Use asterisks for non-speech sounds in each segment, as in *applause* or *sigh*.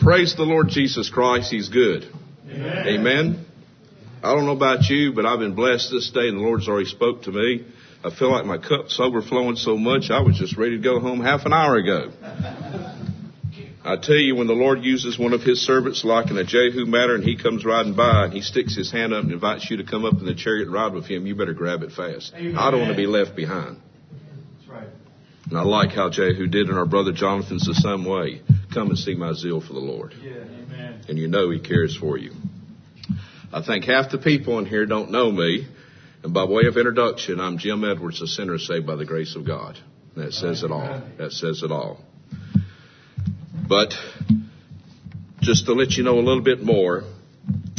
Praise the Lord Jesus Christ. He's good. Amen. Amen. I don't know about you, but I've been blessed this day and the Lord's already spoke to me. I feel like my cup's overflowing so much I was just ready to go home half an hour ago. I tell you, when the Lord uses one of His servants like in a Jehu matter and he comes riding by and he sticks his hand up and invites you to come up in the chariot and ride with him, you better grab it fast. Amen. I don't want to be left behind. That's right. And I like how Jehu did and our brother Jonathan's the same way. Come and see my zeal for the Lord. Yeah. And you know He cares for you. I think half the people in here don't know me, and by way of introduction, I'm Jim Edwards, a sinner saved by the grace of God. That says it all. That says it all. But just to let you know a little bit more,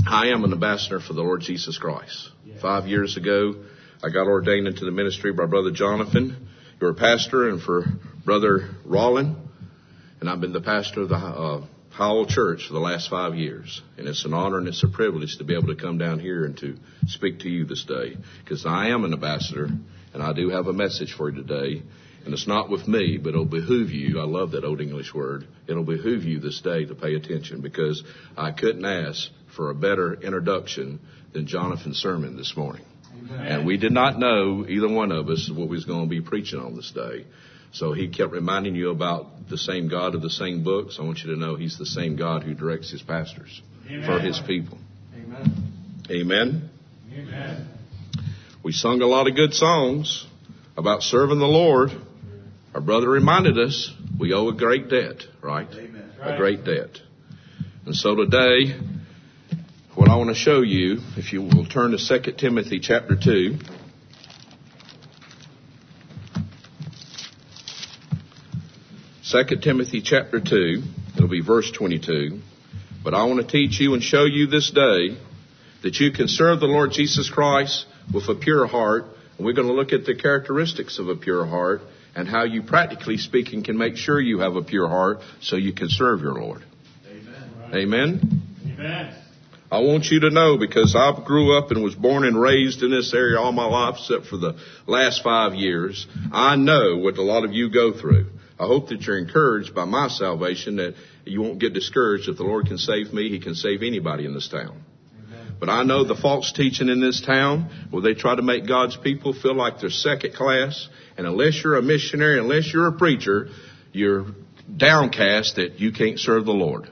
I am an ambassador for the Lord Jesus Christ. Five years ago, I got ordained into the ministry by Brother Jonathan, your pastor, and for Brother Rollin, and I've been the pastor of the uh, Howell Church for the last five years. And it's an honor and it's a privilege to be able to come down here and to speak to you this day. Because I am an ambassador and I do have a message for you today. And it's not with me, but it'll behoove you. I love that old English word. It'll behoove you this day to pay attention because I couldn't ask for a better introduction than Jonathan's sermon this morning. And we did not know, either one of us, what we was going to be preaching on this day. So he kept reminding you about the same God of the same books. I want you to know he's the same God who directs his pastors Amen. for his people. Amen. Amen. Amen. We sung a lot of good songs about serving the Lord. Our brother reminded us we owe a great debt, right? Amen. A great debt. And so today, what I want to show you, if you will turn to 2 Timothy chapter 2. Second Timothy chapter 2, it'll be verse 22. But I want to teach you and show you this day that you can serve the Lord Jesus Christ with a pure heart. And we're going to look at the characteristics of a pure heart and how you practically speaking can make sure you have a pure heart so you can serve your Lord. Amen. Amen. Amen. I want you to know because I grew up and was born and raised in this area all my life except for the last five years. I know what a lot of you go through. I hope that you're encouraged by my salvation that you won't get discouraged. If the Lord can save me, He can save anybody in this town. But I know the false teaching in this town where they try to make God's people feel like they're second class. And unless you're a missionary, unless you're a preacher, you're downcast that you can't serve the Lord.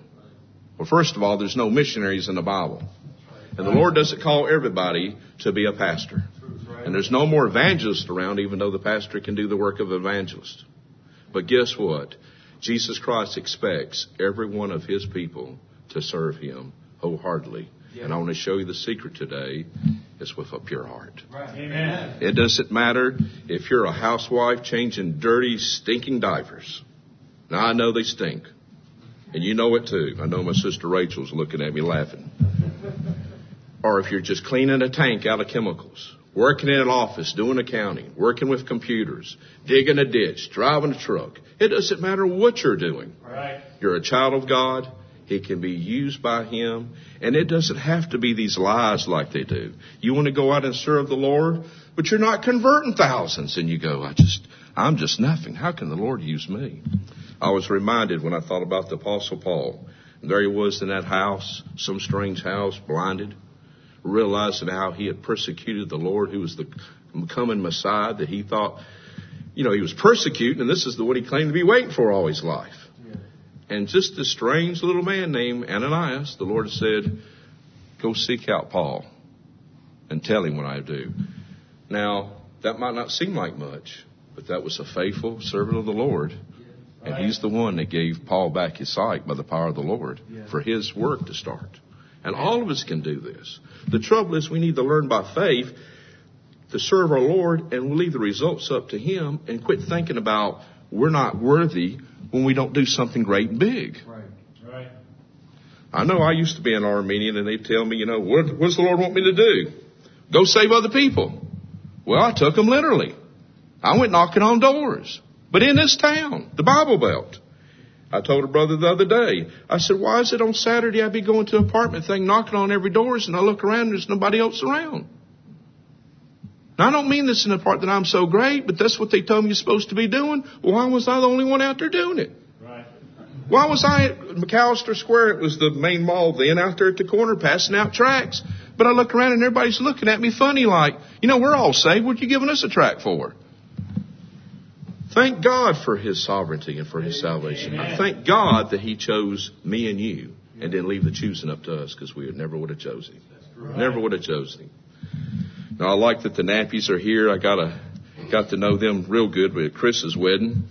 Well, first of all, there's no missionaries in the Bible. And the Lord doesn't call everybody to be a pastor. And there's no more evangelists around, even though the pastor can do the work of evangelist. But guess what? Jesus Christ expects every one of his people to serve him wholeheartedly. And I want to show you the secret today is with a pure heart. Amen. It doesn't matter if you're a housewife changing dirty, stinking diapers. Now I know they stink. And you know it too. I know my sister Rachel's looking at me laughing. Or if you're just cleaning a tank out of chemicals, working in an office, doing accounting, working with computers, digging a ditch, driving a truck. It doesn't matter what you're doing. Right. You're a child of God. He can be used by Him. And it doesn't have to be these lies like they do. You want to go out and serve the Lord, but you're not converting thousands. And you go, I just, I'm just nothing. How can the Lord use me? I was reminded when I thought about the Apostle Paul. And there he was in that house, some strange house, blinded, realizing how he had persecuted the Lord who was the coming Messiah that he thought, you know, he was persecuting, and this is the what he claimed to be waiting for all his life. And just this strange little man named Ananias, the Lord said, Go seek out Paul and tell him what I do. Now, that might not seem like much, but that was a faithful servant of the Lord. And he's the one that gave Paul back his sight by the power of the Lord for his work to start. And all of us can do this. The trouble is we need to learn by faith to serve our Lord and we'll leave the results up to Him and quit thinking about we're not worthy when we don't do something great and big. Right. Right. I know I used to be an Arminian and they'd tell me, you know, what, what does the Lord want me to do? Go save other people. Well, I took them literally. I went knocking on doors. But in this town, the Bible Belt. I told a brother the other day, I said, why is it on Saturday I be going to an apartment thing, knocking on every doors, and I look around and there's nobody else around? Now, I don't mean this in the part that I'm so great, but that's what they told me you're supposed to be doing. Why was I the only one out there doing it? Right. Why was I at McAlister Square? It was the main mall then out there at the corner passing out tracts. But I look around and everybody's looking at me funny like, you know, we're all saved. What are you giving us a tract for? Thank God for His sovereignty and for His salvation. I thank God that He chose me and you and didn't leave the choosing up to us because we never would have chosen Him. Never would have chosen Him. Now I like that the nappies are here. I got a, got to know them real good with Chris's wedding.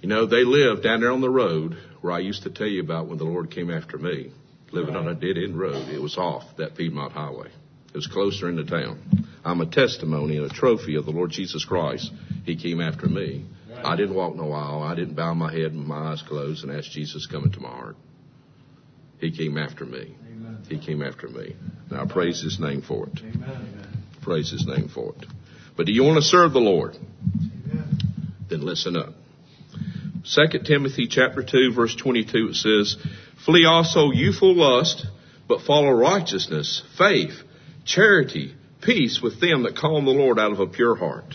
You know, they live down there on the road where I used to tell you about when the Lord came after me, living on a dead end road. It was off that Piedmont Highway. Was closer into town. I'm a testimony and a trophy of the Lord Jesus Christ. He came after me. I didn't walk no aisle. I didn't bow my head and my eyes closed and ask Jesus come into my heart. He came after me. He came after me. Now praise His name for it. Praise His name for it. But do you want to serve the Lord? Then listen up. 2 Timothy chapter 2 verse 22 it says, Flee also youthful lust, but follow righteousness, faith, charity, peace with them that call on the Lord out of a pure heart.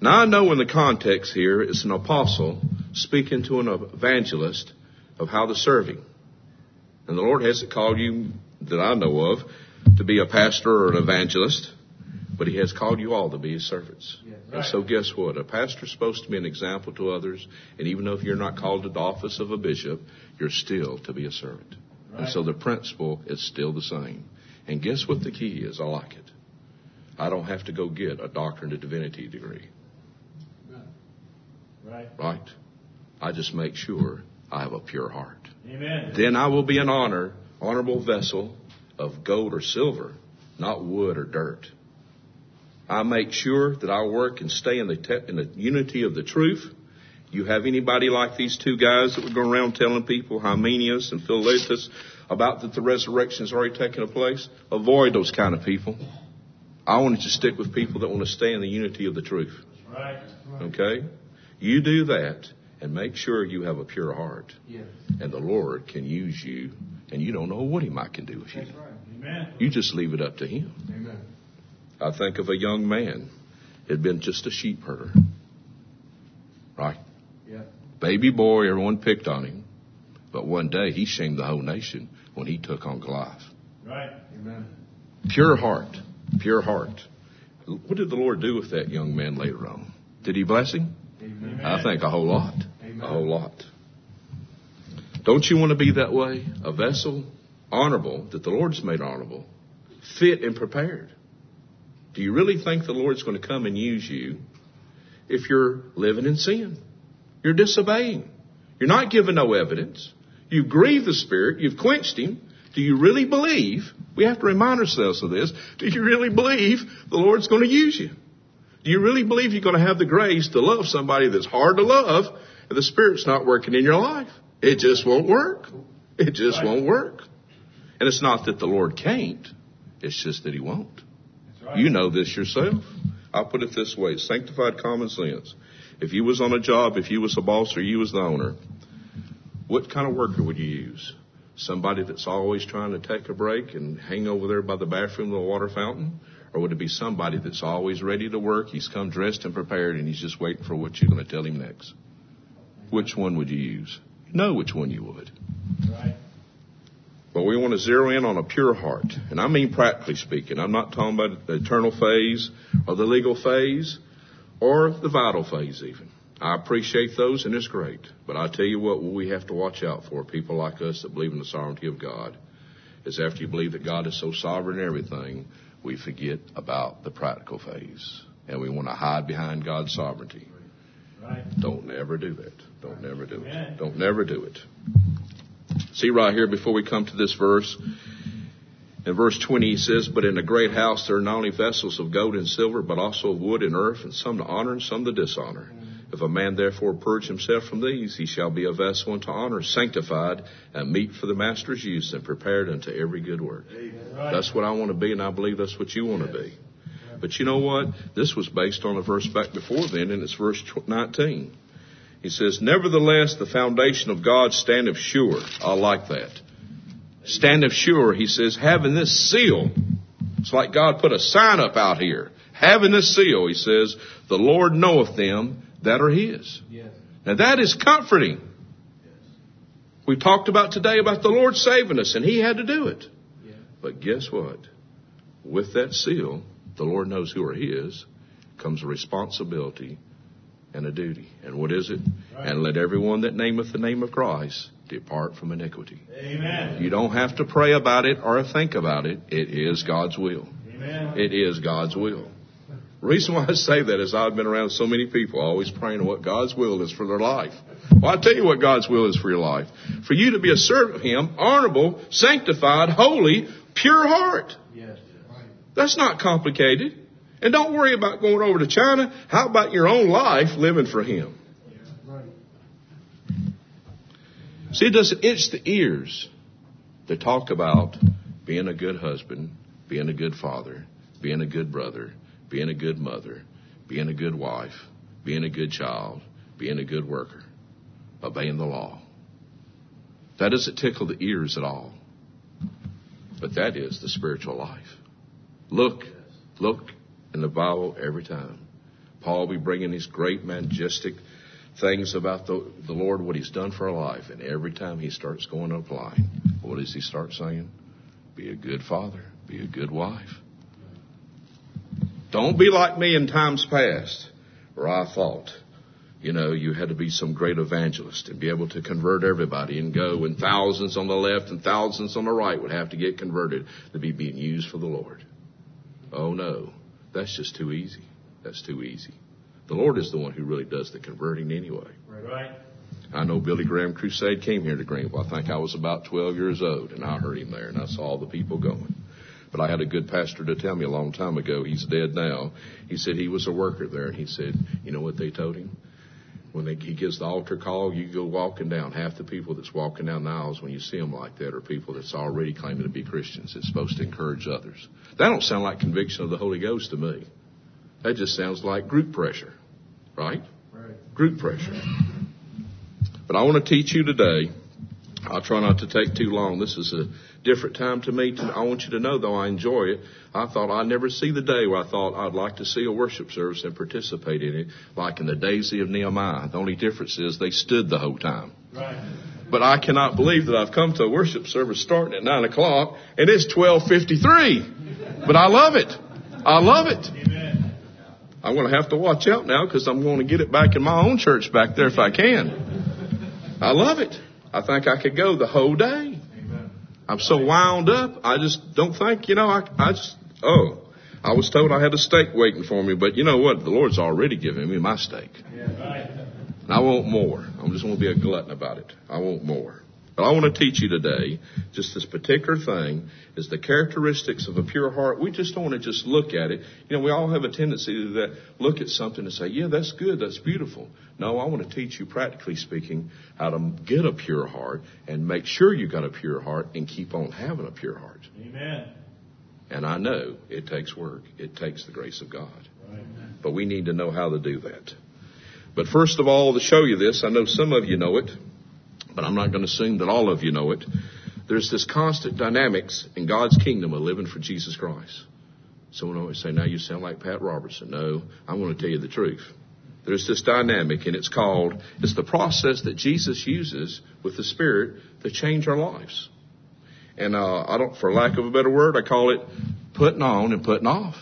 Now I know in the context here it's an apostle speaking to an evangelist of how to serve him. And the Lord hasn't called you that I know of to be a pastor or an evangelist, but he has called you all to be his servants. Yes. And so guess what? A pastor's supposed to be an example to others, and even though if you're not called to the office of a bishop, you're still to be a servant. And so the principle is still the same. And guess what the key is? I like it. I don't have to go get a doctorate of divinity degree, Right. right? I just make sure I have a pure heart. Amen. Then I will be an honor, honorable vessel of gold or silver, not wood or dirt. I make sure that I work and stay in the, te- in the unity of the truth. You have anybody like these two guys that were going around telling people, Hymenaeus and Philetus, about that the resurrection has already taken place? Avoid those kind of people. I want you to stick with people that want to stay in the unity of the truth. Right. Okay? You do that and make sure you have a pure heart Yes. and the Lord can use you, and you don't know what He might can do with you. right. Amen. You just leave it up to Him. Amen. I think of a young man had been just a sheep herder, right? Yeah. Baby boy, everyone picked on him, but one day he shamed the whole nation when he took on Goliath. Right. Amen. Pure heart, pure heart. What did the Lord do with that young man later on? Did He bless him? Amen. I think a whole lot. Amen. A whole lot. Don't you want to be that way? A vessel, honorable, that the Lord's made honorable, fit and prepared. Do you really think the Lord's going to come and use you if you're living in sin? You're disobeying. You're not giving no evidence. You've grieved the Spirit. You've quenched Him. Do you really believe? We have to remind ourselves of this. Do you really believe the Lord's going to use you? Do you really believe you're going to have the grace to love somebody that's hard to love and the Spirit's not working in your life? It just won't work. It just Right. won't work. And it's not that the Lord can't. It's just that He won't. Right. You know this yourself. I'll put it this way. Sanctified common sense. If you was on a job, if you was a boss or you was the owner, what kind of worker would you use? Somebody that's always trying to take a break and hang over there by the bathroom of the water fountain? Or would it be somebody that's always ready to work? He's come dressed and prepared and he's just waiting for what you're going to tell him next. Which one would you use? You know which one you would. Right. But we want to zero in on a pure heart. And I mean practically speaking. I'm not talking about the eternal phase or the legal phase or the vital phase even. I appreciate those and it's great. But I tell you what we have to watch out for, people like us that believe in the sovereignty of God, is after you believe that God is so sovereign in everything, we forget about the practical phase. And we want to hide behind God's sovereignty. Right. Don't never do that. Don't never do it. Don't never do it. See right here before we come to this verse. In verse 20 he says, But in a great house there are not only vessels of gold and silver, but also of wood and earth, and some to honor and some to dishonor. If a man therefore purge himself from these, he shall be a vessel unto honor, sanctified, and meet for the master's use, and prepared unto every good work. Right. That's what I want to be, and I believe that's what you want to be. But you know what? This was based on a verse back before then, and it's verse 19. He says, Nevertheless, the foundation of God standeth sure. I like that. Standeth sure, he says, having this seal. It's like God put a sign up out here. Having this seal, he says, the Lord knoweth them that are his. Yes. Now that is comforting. We talked about today about the Lord saving us, and He had to do it. Yeah. But guess what? With that seal, the Lord knows who are His, comes a responsibility and a duty. And what is it? Right. And let everyone that nameth the name of Christ depart from iniquity. Amen. You don't have to pray about it or think about it. It is God's will. Amen. It is God's will. The reason why I say that is I've been around so many people always praying what God's will is for their life. Well, I tell you what God's will is for your life. For you to be a servant of Him, honorable, sanctified, holy, pure heart. Yes. That's not complicated. And don't worry about going over to China. How about your own life living for Him? Right. See, it doesn't itch the ears to talk about being a good husband, being a good father, being a good brother, being a good mother, being a good wife, being a good child, being a good worker, obeying the law. That doesn't tickle the ears at all. But that is the spiritual life. Look, look in the Bible every time. Paul will be bringing these great, majestic things about the, the Lord, what He's done for our life. And every time He starts going and applying, what does He start saying? Be a good father, be a good wife. Don't be like me in times past, where I thought, you know, you had to be some great evangelist and be able to convert everybody and go, and thousands on the left and thousands on the right would have to get converted to be being used for the Lord. Oh no, that's just too easy. That's too easy. The Lord is the one who really does the converting anyway. Right. I know Billy Graham Crusade came here to Greenville. I think I was about 12 years old, and I heard him there, and I saw all the people going. But I had a good pastor to tell me a long time ago. He's dead now. He said he was a worker there, and he said, you know what they told him? When they, he gives the altar call, you go walking down. Half the people that's walking down the aisles when you see them like that are people that's already claiming to be Christians. It's supposed to encourage others. That don't sound like conviction of the Holy Ghost to me. That just sounds like group pressure, right? Right. Group pressure. But I want to teach you today. I'll try not to take too long. This is a different time to me. I want you to know, though, I enjoy it. I thought I'd never see the day where I thought I'd like to see a worship service and participate in it, like in the days of Nehemiah. The only difference is they stood the whole time. Right. But I cannot believe that I've come to a worship service starting at nine o'clock and it's twelve fifty-three. But I love it. I love it. Amen. I'm going to have to watch out now because I'm going to get it back in my own church back there if I can. I love it. I think I could go the whole day. I'm so wound up. I just don't think, you know, I, I just, oh, I was told I had a steak waiting for me, but you know what? The Lord's already given me my steak. Yeah. Right. And I want more. I'm just going to be a glutton about it. I want more. But I want to teach you today just this particular thing is the characteristics of a pure heart. We just don't want to just look at it. You know, we all have a tendency to that, look at something and say, yeah, that's good. That's beautiful. No, I want to teach you practically speaking how to get a pure heart and make sure you got a pure heart and keep on having a pure heart. Amen. And I know it takes work. It takes the grace of God. Right. But we need to know how to do that. But first of all, to show you this, I know some of you know it, but I'm not going to assume that all of you know it. There's this constant dynamics in God's kingdom of living for Jesus Christ. Someone always say, now you sound like Pat Robertson. No, I'm going to tell you the truth. There's this dynamic and it's called, it's the process that Jesus uses with the Spirit to change our lives. And, uh, I don't, for lack of a better word, I call it putting on and putting off.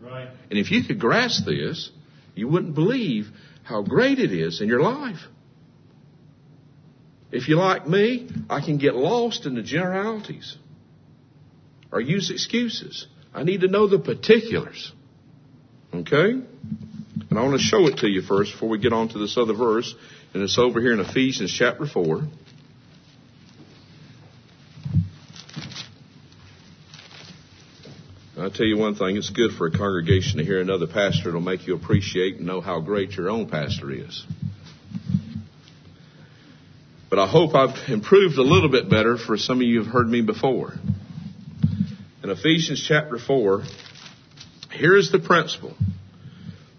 Right. And if you could grasp this, you wouldn't believe how great it is in your life. If you're like me, I can get lost in the generalities or use excuses. I need to know the particulars. Okay? And I want to show it to you first before we get on to this other verse. And it's over here in Ephesians chapter 4. I'll tell you one thing, it's good for a congregation to hear another pastor. It'll make you appreciate and know how great your own pastor is. But I hope I've improved a little bit better for some of you who've heard me before. In Ephesians chapter 4, here is the principle.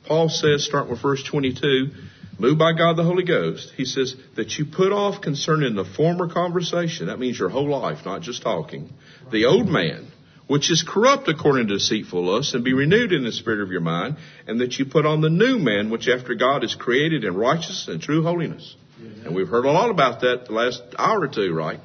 Paul says, starting with verse 22, moved by God the Holy Ghost, he says that you put off concerning the former conversation, that means your whole life, not just talking, the old man, which is corrupt according to deceitful lusts, and be renewed in the spirit of your mind, and that you put on the new man, which after God is created in righteousness and true holiness. And we've heard a lot about that the last hour or two, right?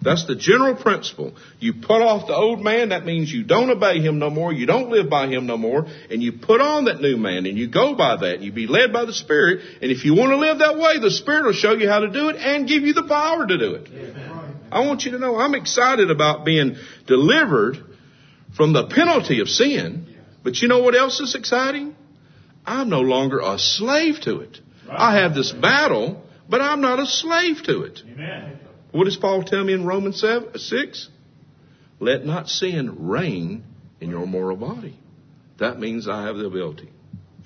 That's the general principle. You put off the old man, that means you don't obey him no more, you don't live by him no more, and you put on that new man, and you go by that, you be led by the Spirit, and if you want to live that way, the Spirit will show you how to do it and give you the power to do it. I want you to know I'm excited about being delivered from the penalty of sin, but you know what else is exciting? I'm no longer a slave to it. I have this battle, but I'm not a slave to it. Amen. What does Paul tell me in Romans 7, uh, 6? Let not sin reign in your moral body. That means I have the ability.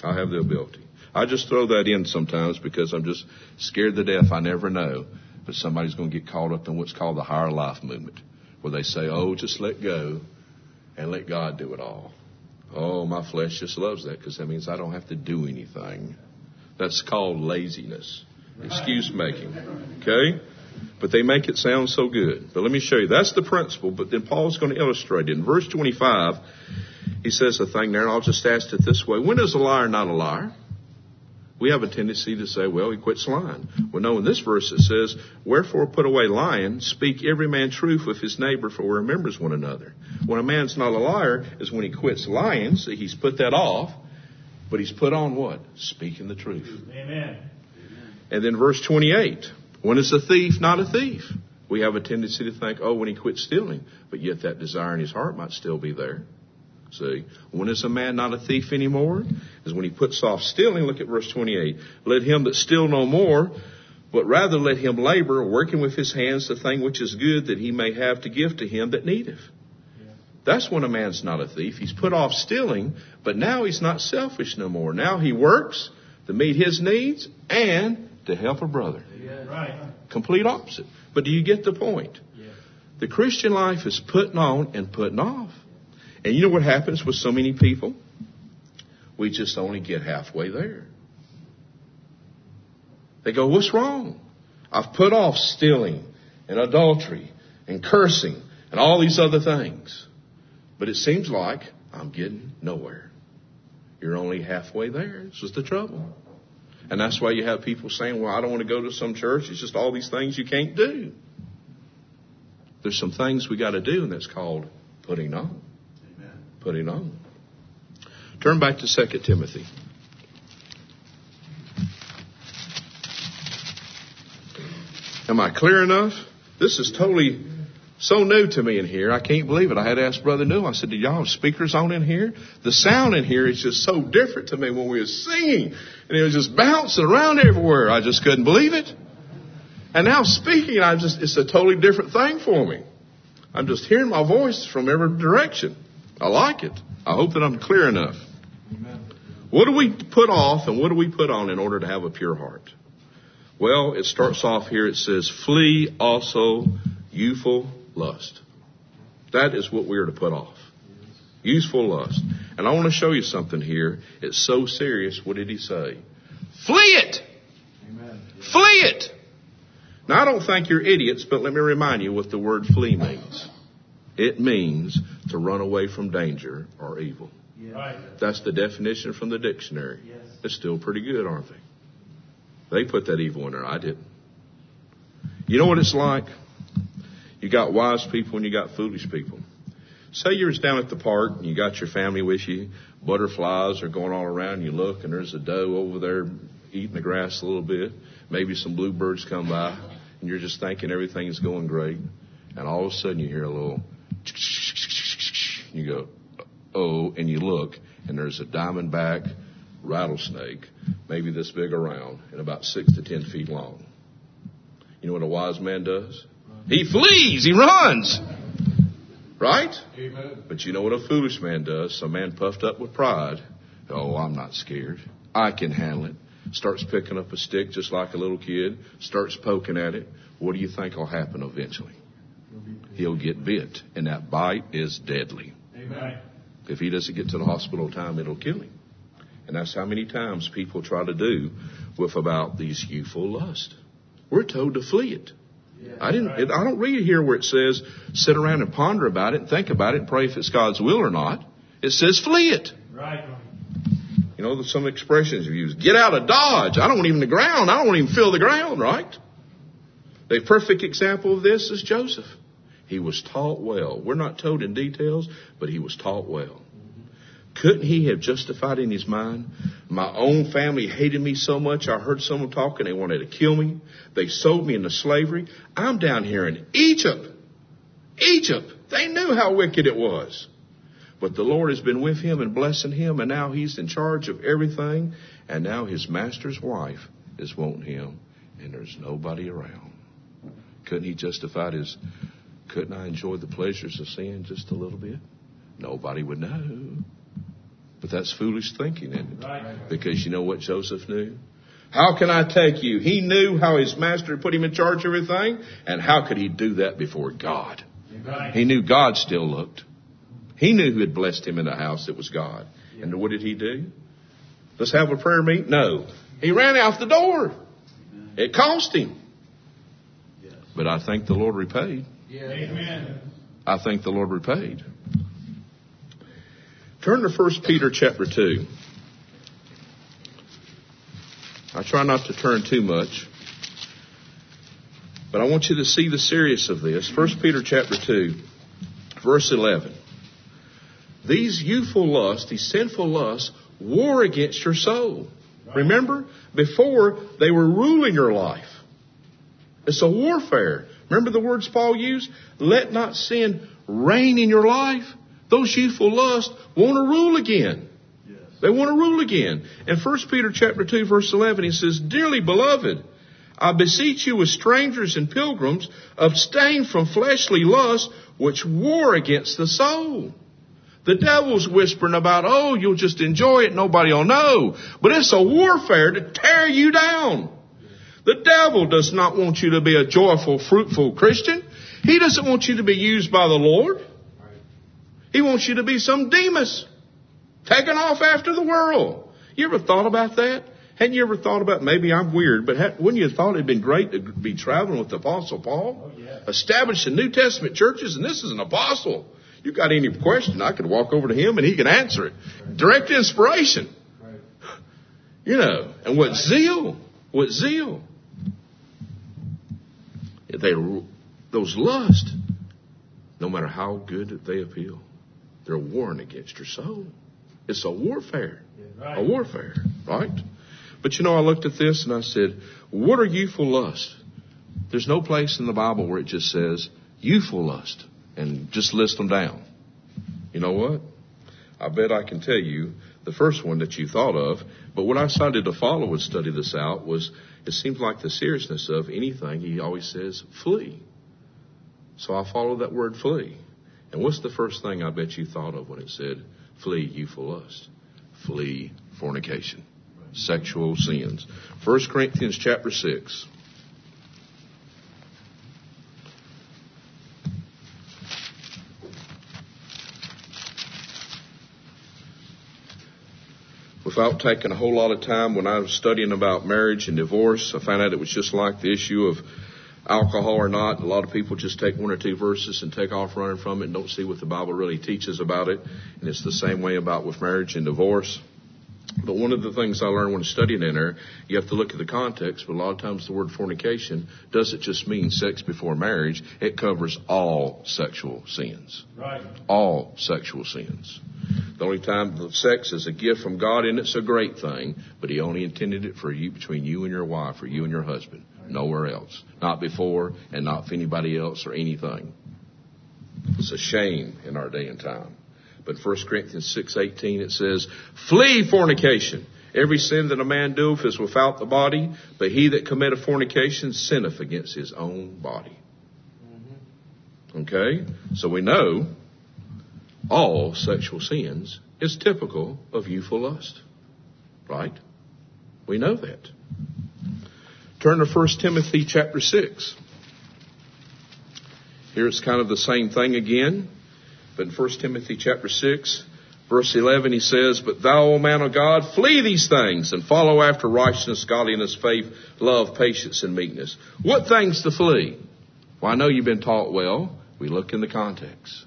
I have the ability. I just throw that in sometimes because I'm just scared to death. I never know. But somebody's going to get caught up in what's called the higher life movement, where they say, oh, just let go and let God do it all. Oh, my flesh just loves that because that means I don't have to do anything. That's called laziness, excuse making. Okay? But they make it sound so good. But let me show you. That's the principle, but then Paul's going to illustrate it. In verse 25, he says a thing there, and I'll just ask it this way. When is a liar not a liar? We have a tendency to say, well, he quits lying. Well, no, in this verse it says, Wherefore put away lying, speak every man truth with his neighbor, for we remembers one another. When a man's not a liar is when he quits lying, so he's put that off, but he's put on what? Speaking the truth. Amen. And then verse 28, when is a thief not a thief? We have a tendency to think, oh, when he quits stealing, but yet that desire in his heart might still be there. See, when is a man not a thief anymore? Is when he puts off stealing. Look at verse 28. Let him that steal no more, but rather let him labor, working with his hands the thing which is good that he may have to give to him that needeth. That's when a man's not a thief. He's put off stealing, but now he's not selfish no more. Now he works to meet his needs and to help a brother. Right. Complete opposite. But do you get the point? The Christian life is putting on and putting off. And you know what happens with so many people? We just only get halfway there. They go, what's wrong? I've put off stealing and adultery and cursing and all these other things. But it seems like I'm getting nowhere. You're only halfway there. This is the trouble. And that's why you have people saying, well, I don't want to go to some church. It's just all these things you can't do. There's some things we got to do, and that's called putting on. Amen. Putting on. Turn back to 2 Timothy. Am I clear enough? This is totally so new to me in here. I can't believe it. I had to ask Brother New. I said, "Do y'all have speakers on in here?" The sound in here is just so different to me when we were singing, and it was just bouncing around everywhere. I just couldn't believe it. And now speaking, I just—it's a totally different thing for me. I'm just hearing my voice from every direction. I like it. I hope that I'm clear enough. Amen. What do we put off and what do we put on in order to have a pure heart? Well, it starts off here. It says, "Flee also youthful lust. That is what we are to put off. Useful lust. And I want to show you something here. It's so serious. What did he say? Flee it! Amen. Flee it! Now, I don't think you're idiots, but let me remind you what the word flee means. It means to run away from danger or evil. Yes. That's the definition from the dictionary. Yes. It's still pretty good, aren't they? They put that evil in there. I didn't. You know what it's like? You got wise people and you got foolish people. Say you're down at the park and you got your family with you. Butterflies are going all around. You look and there's a doe over there eating the grass a little bit. Maybe some bluebirds come by and you're just thinking everything is going great. And all of a sudden you hear a little, you go, oh, and you look and there's a diamondback rattlesnake, maybe this big around and about six to ten feet long. You know what a wise man does? He flees, he runs. Right? Amen. But you know what a foolish man does? Some man puffed up with pride. Oh, I'm not scared. I can handle it. Starts picking up a stick just like a little kid, starts poking at it. What do you think will happen eventually? He'll get bit, and that bite is deadly. Amen. If he doesn't get to the hospital in time, it'll kill him. And that's how many times people try to do with about these youthful lust. We're told to flee it. I didn't. It, I don't read here where it says sit around and ponder about it and think about it and pray if it's God's will or not. It says flee it. Right. You know, some expressions you use. Get out of Dodge. I don't want even the ground. I don't want even feel the ground, right? The perfect example of this is Joseph. He was taught well. We're not told in details, but he was taught well. Couldn't he have justified in his mind? My own family hated me so much. I heard someone talking. They wanted to kill me. They sold me into slavery. I'm down here in Egypt. Egypt. They knew how wicked it was. But the Lord has been with him and blessing him, and now he's in charge of everything. And now his master's wife is wanting him, and there's nobody around. Couldn't he justify his, couldn't I enjoy the pleasures of sin just a little bit? Nobody would know. But that's foolish thinking, isn't it? Right. Because you know what Joseph knew? How can I take you? He knew how his master put him in charge of everything, and how could he do that before God? Right. He knew God still looked. He knew who had blessed him in the house. It was God. And what did he do? Let's have a prayer meet? No. He ran out the door. It cost him. Yes. But I think the Lord repaid. Amen. I think the Lord repaid. Turn to 1 Peter chapter 2. I try not to turn too much, but I want you to see the serious of this. 1 Peter chapter 2, verse 11. These youthful lusts, these sinful lusts, war against your soul. Remember, before they were ruling your life. It's a warfare. Remember the words Paul used? Let not sin reign in your life. Those youthful lusts want to rule again. They want to rule again. In 1 Peter chapter 2 verse 11 he says, Dearly beloved, I beseech you as strangers and pilgrims, abstain from fleshly lusts which war against the soul. The devil's whispering about, oh, you'll just enjoy it, nobody will know. But it's a warfare to tear you down. The devil does not want you to be a joyful, fruitful Christian. He doesn't want you to be used by the Lord. He wants you to be some Demas, taken off after the world. You ever thought about that? Hadn't you ever thought about, maybe I'm weird, but ha- wouldn't you have thought it'd been great to be traveling with the Apostle Paul? Oh, yeah. Establishing New Testament churches, and this is an apostle. You got any question, I could walk over to him and he can answer it. Direct inspiration. Right. *laughs* You know, and what zeal, what zeal. They, those lust, no matter how good they appeal, they're warring against your soul. It's a warfare. Right. A warfare, right? But you know, I looked at this and I said, what are youthful lust? There's no place in the Bible where it just says youthful lust and just list them down. You know what? I bet I can tell you the first one that you thought of, but what I decided to follow and study this out was it seems like the seriousness of anything, he always says flee. So I followed that word flee. And what's the first thing I bet you thought of when it said flee youthful lust? Flee fornication, sexual sins. 1 Corinthians chapter 6. Without taking a whole lot of time, when I was studying about marriage and divorce, I found out it was just like the issue of alcohol or not. A lot of people just take one or two verses and take off running from it and don't see what the Bible really teaches about it. And it's the same way about with marriage and divorce. But one of the things I learned when studying in there, you have to look at the context, but a lot of times the word fornication doesn't just mean sex before marriage. It covers all sexual sins. Right. All sexual sins. The only time the sex is a gift from God and it's a great thing, but He only intended it for you, between you and your wife or you and your husband. Nowhere else. Not before and not for anybody else or anything. It's a shame in our day and time. But 1 Corinthians 6:18 it says, "Flee fornication. Every sin that a man doeth is without the body, but he that committeth fornication sinneth against his own body." Mm-hmm. Okay? So we know all sexual sins is typical of youthful lust. Right? We know that. Turn to 1 Timothy chapter 6. Here it's kind of the same thing again. But in 1 Timothy chapter 6, verse 11, he says, But thou, O man of God, flee these things and follow after righteousness, godliness, faith, love, patience, and meekness. What things to flee? Well, I know you've been taught well. We look in the context.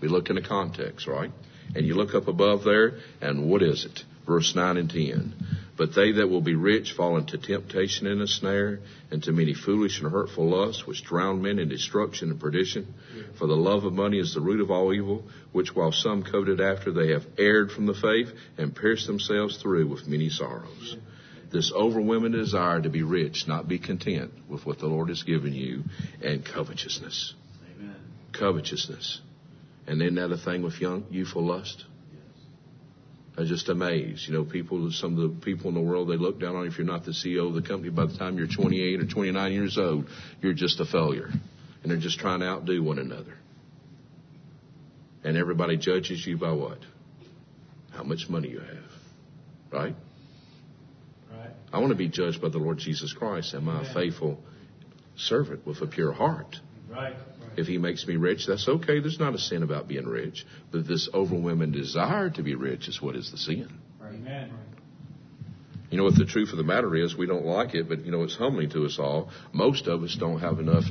We look in the context, right? And you look up above there, and what is it? verse 9 and 10. But they that will be rich fall into temptation and a snare, and to many foolish and hurtful lusts, which drown men in destruction and perdition. For the love of money is the root of all evil, which while some coveted after, they have erred from the faith, and pierced themselves through with many sorrows. This overwhelming desire to be rich, not be content with what the Lord has given you, and covetousness. Amen. Covetousness. And isn't that a thing with young, youthful lust? I'm just amazed. You know, people, some of the people in the world, they look down on you if you're not the CEO of the company. By the time you're 28 or 29 years old, you're just a failure. And they're just trying to outdo one another. And everybody judges you by what? How much money you have. Right? Right. I want to be judged by the Lord Jesus Christ. Am I a faithful servant with a pure heart? Right. If he makes me rich, that's okay. There's not a sin about being rich. But this overwhelming desire to be rich is what is the sin. Amen. You know what the truth of the matter is? We don't like it, but you know it's humbling to us all. Most of us don't have enough,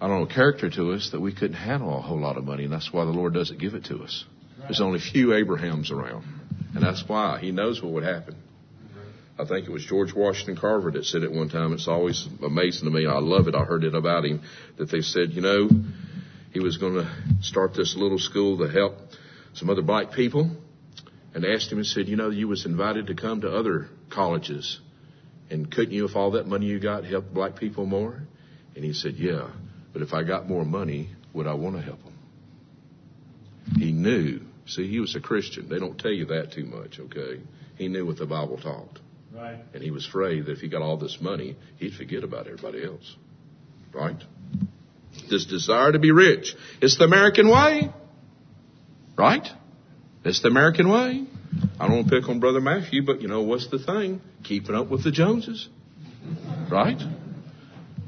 I don't know, character to us that we couldn't handle a whole lot of money, and that's why the Lord doesn't give it to us. There's only few Abrahams around, and that's why He knows what would happen. I think it was George Washington Carver that said it one time. It's always amazing to me. I love it. I heard it about him that they said, you know, he was going to start this little school to help some other black people, and asked him and said, you know, you was invited to come to other colleges, and couldn't you, if all that money you got, help black people more? And he said, yeah, but if I got more money, would I want to help them? He knew. See, he was a Christian. They don't tell you that too much, okay? He knew what the Bible taught. Right. And he was afraid that if he got all this money, he'd forget about everybody else. Right? This desire to be rich. It's the American way. Right? It's the American way. I don't want to pick on Brother Matthew, but you know what's the thing? Keeping up with the Joneses. Right?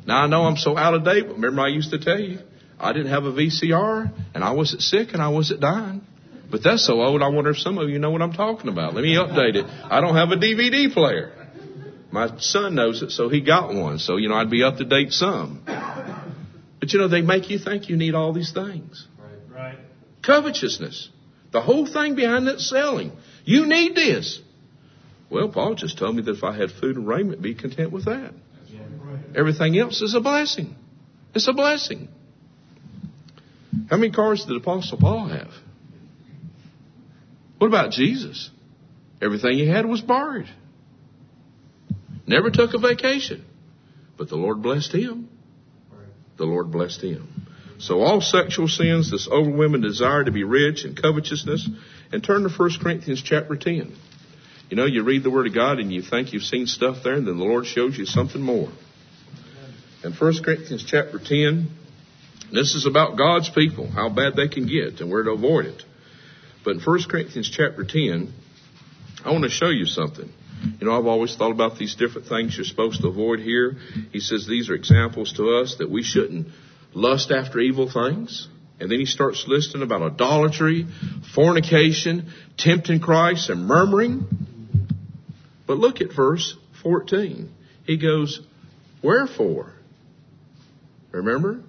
Now I know I'm so out of date, but remember I used to tell you, I didn't have a VCR, and I wasn't sick, and I wasn't dying. But that's so old, I wonder if some of you know what I'm talking about. Let me update it. I don't have a DVD player. My son knows it, so he got one. So, you know, I'd be up to date some. But, you know, they make you think you need all these things. Right. Covetousness. The whole thing behind that selling. You need this. Well, Paul just told me that if I had food and raiment, be content with that. Everything else is a blessing. It's a blessing. How many cars did Apostle Paul have? What about Jesus? Everything he had was borrowed. Never took a vacation. But the Lord blessed him. The Lord blessed him. So all sexual sins, this overwhelming desire to be rich and covetousness, and turn to 1 Corinthians chapter 10. You know, you read the Word of God and you think you've seen stuff there, and then the Lord shows you something more. In 1 Corinthians chapter 10, this is about God's people, how bad they can get and where to avoid it. But in 1 Corinthians chapter 10, I want to show you something. You know, I've always thought about these different things you're supposed to avoid here. He says these are examples to us that we shouldn't lust after evil things. And then he starts listing about idolatry, fornication, tempting Christ, and murmuring. But look at verse 14. He goes, Wherefore? Remember?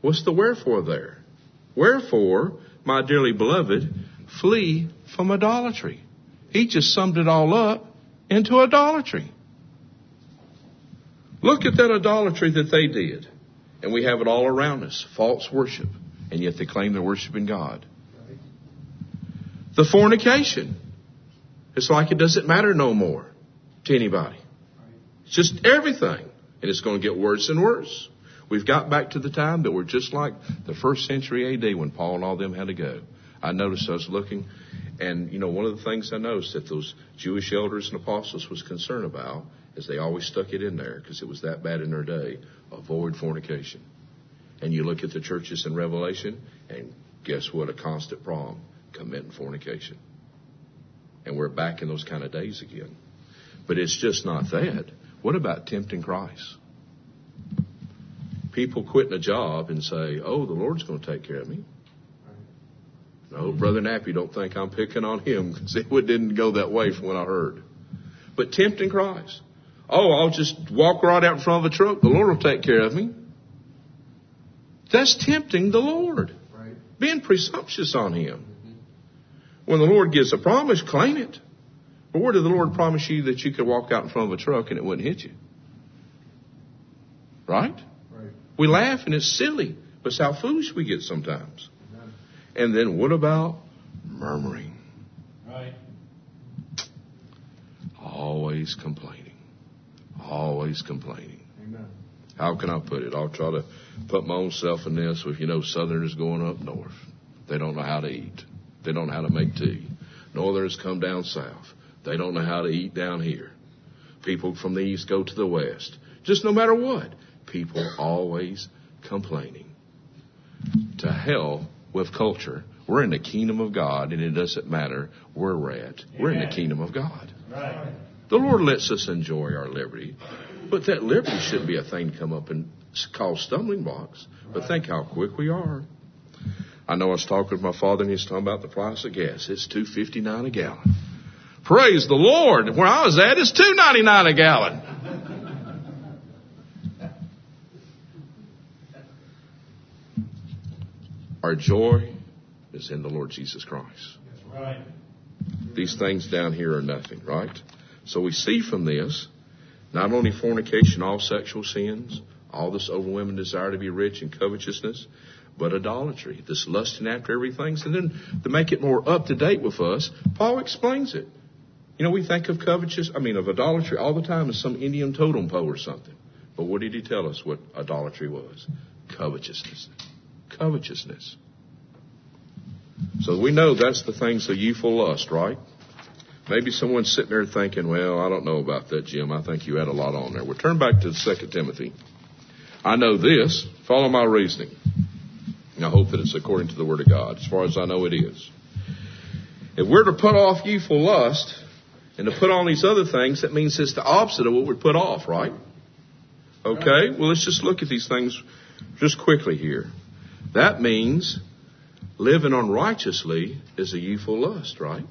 What's the wherefore there? Wherefore, my dearly beloved, flee from idolatry. He just summed it all up into idolatry. Look at that idolatry that they did. And we have it all around us false worship. And yet they claim they're worshiping God. The fornication. It's like it doesn't matter no more to anybody. It's just everything. And it's going to get worse and worse. We've got back to the time that we're just like the first century AD when Paul and all them had to go. I noticed I was looking, and you know, one of the things I noticed that those Jewish elders and apostles was concerned about is they always stuck it in there because it was that bad in their day. Avoid fornication. And you look at the churches in Revelation, and guess what? A constant problem: committing fornication. And we're back in those kind of days again. But it's just not that. What about tempting Christ? People quitting a job and say, "Oh, the Lord's going to take care of me." No, Brother Nappy, don't think I'm picking on him because it didn't go that way from what I heard. But tempting Christ. Oh, I'll just walk right out in front of a truck. The Lord will take care of me. That's tempting the Lord. Right. Being presumptuous on Him. When the Lord gives a promise, claim it. But where did the Lord promise you that you could walk out in front of a truck and it wouldn't hit you? Right? We laugh and it's silly, but it's how foolish we get sometimes. And then what about murmuring? Right. Always complaining. Always complaining. Amen. How can I put it? I'll try to put my own self in this. If you know Southerners going up north, they don't know how to eat. They don't know how to make tea. Northerners come down south. They don't know how to eat down here. People from the east go to the west. Just no matter what, people always complaining. To hell with culture. We're in the kingdom of God, and it doesn't matter where we're at. We're in the kingdom of God. Right. The Lord lets us enjoy our liberty, but that liberty shouldn't be a thing to come up and cause stumbling blocks. But think how quick we are. I know I was talking with my father, and he was talking about the price of gas. It's two fifty nine a gallon. Praise the Lord! Where I was at, it's two ninety nine a gallon. Our joy is in the Lord Jesus Christ. Right. These things down here are nothing, right? So we see from this not only fornication, all sexual sins, all this overwhelming desire to be rich and covetousness, but idolatry, this lusting after everything. And then to make it more up to date with us, Paul explains it. You know, we think of covetous, I mean, of idolatry all the time as some Indian totem pole or something. But what did he tell us what idolatry was? Covetousness. Covetousness. So we know that's the things of youthful lust, right? Maybe someone's sitting there thinking, well, I don't know about that, Jim. I think you had a lot on there. Well, turn back to 2 Timothy. I know this. Follow my reasoning. And I hope that it's according to the Word of God. As far as I know, it is. If we're to put off youthful lust and to put on these other things, that means it's the opposite of what we'd put off, right? Okay? Well, let's just look at these things just quickly here. That means living unrighteously is a youthful lust, right?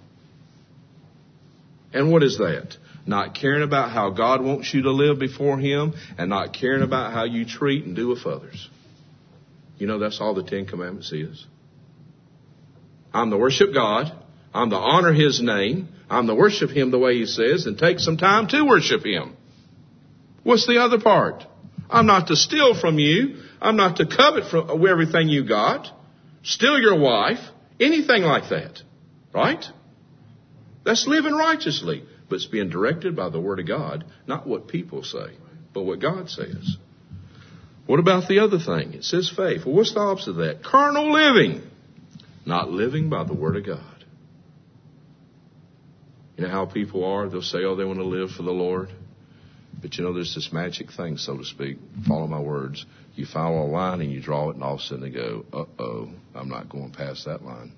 And what is that? Not caring about how God wants you to live before Him and not caring about how you treat and do with others. You know, that's all the Ten Commandments is. I'm to worship God. I'm to honor His name. I'm to worship Him the way He says and take some time to worship Him. What's the other part? I'm not to steal from you. I'm not to covet from uh, everything you got. Steal your wife. Anything like that. Right? That's living righteously, but it's being directed by the Word of God, not what people say, but what God says. What about the other thing? It says faith. Well, what's the opposite of that? Carnal living, not living by the Word of God. You know how people are? They'll say, oh, they want to live for the Lord. But you know, there's this magic thing, so to speak. Follow my words. You follow a line and you draw it, and all of a sudden they go, uh oh, I'm not going past that line.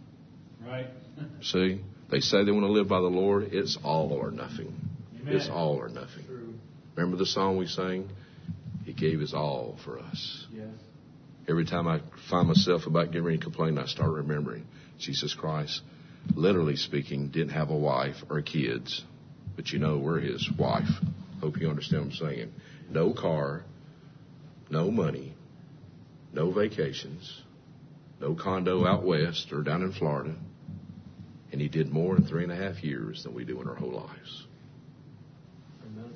Right. *laughs* See? They say they want to live by the Lord. It's all or nothing. Amen. It's all or nothing. True. Remember the song we sang? He gave his all for us. Yes. Every time I find myself about getting ready to complain, I start remembering Jesus Christ, literally speaking, didn't have a wife or kids. But you know, we're his wife. Hope you understand what I'm saying. No car, no money, no vacations, no condo out west or down in Florida. And he did more in three and a half years than we do in our whole lives. Amen.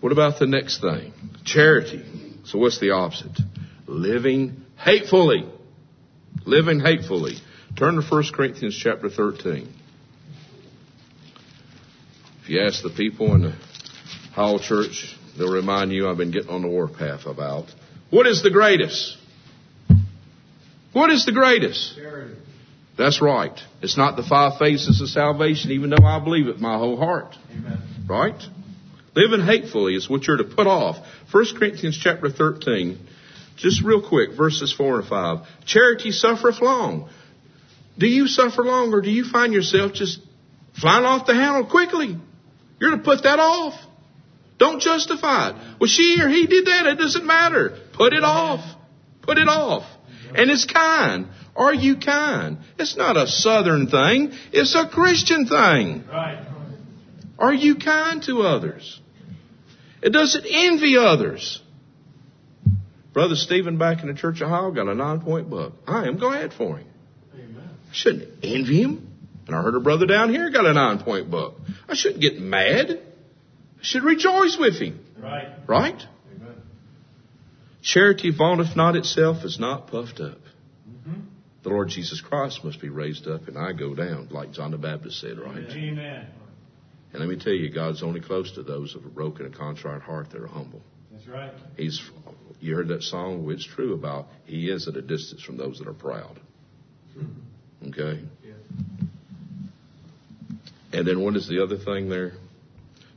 What about the next thing? Charity. So what's the opposite? Living hatefully. Living hatefully. Turn to 1 Corinthians chapter 13. If you ask the people in the Hall Church, they'll remind you I've been getting on the warpath about. What is the greatest? What is the greatest? Charity. That's right. It's not the five phases of salvation, even though I believe it with my whole heart. Amen. Right? Living hatefully is what you're to put off. 1 Corinthians chapter 13, just real quick, verses 4 and 5. Charity suffereth long. Do you suffer long or do you find yourself just flying off the handle quickly? You're to put that off. Don't justify it. Well, she or he did that. It doesn't matter. Put it off. Put it off. And it's kind. Are you kind? It's not a southern thing. It's a Christian thing. Right. Are you kind to others? It doesn't envy others. Brother Stephen back in the Church of Ohio got a nine point book. I am glad for him. Amen. I shouldn't envy him. And I heard a brother down here got a nine point book. I shouldn't get mad. I should rejoice with him. Right. Right? Charity vaunteth not itself, is not puffed up. Mm-hmm. The Lord Jesus Christ must be raised up and I go down, like John the Baptist said, right? Amen. And let me tell you, God's only close to those of a broken and contrite heart that are humble. That's right. He's, you heard that song, it's true about He is at a distance from those that are proud. Okay? Yeah. And then what is the other thing there?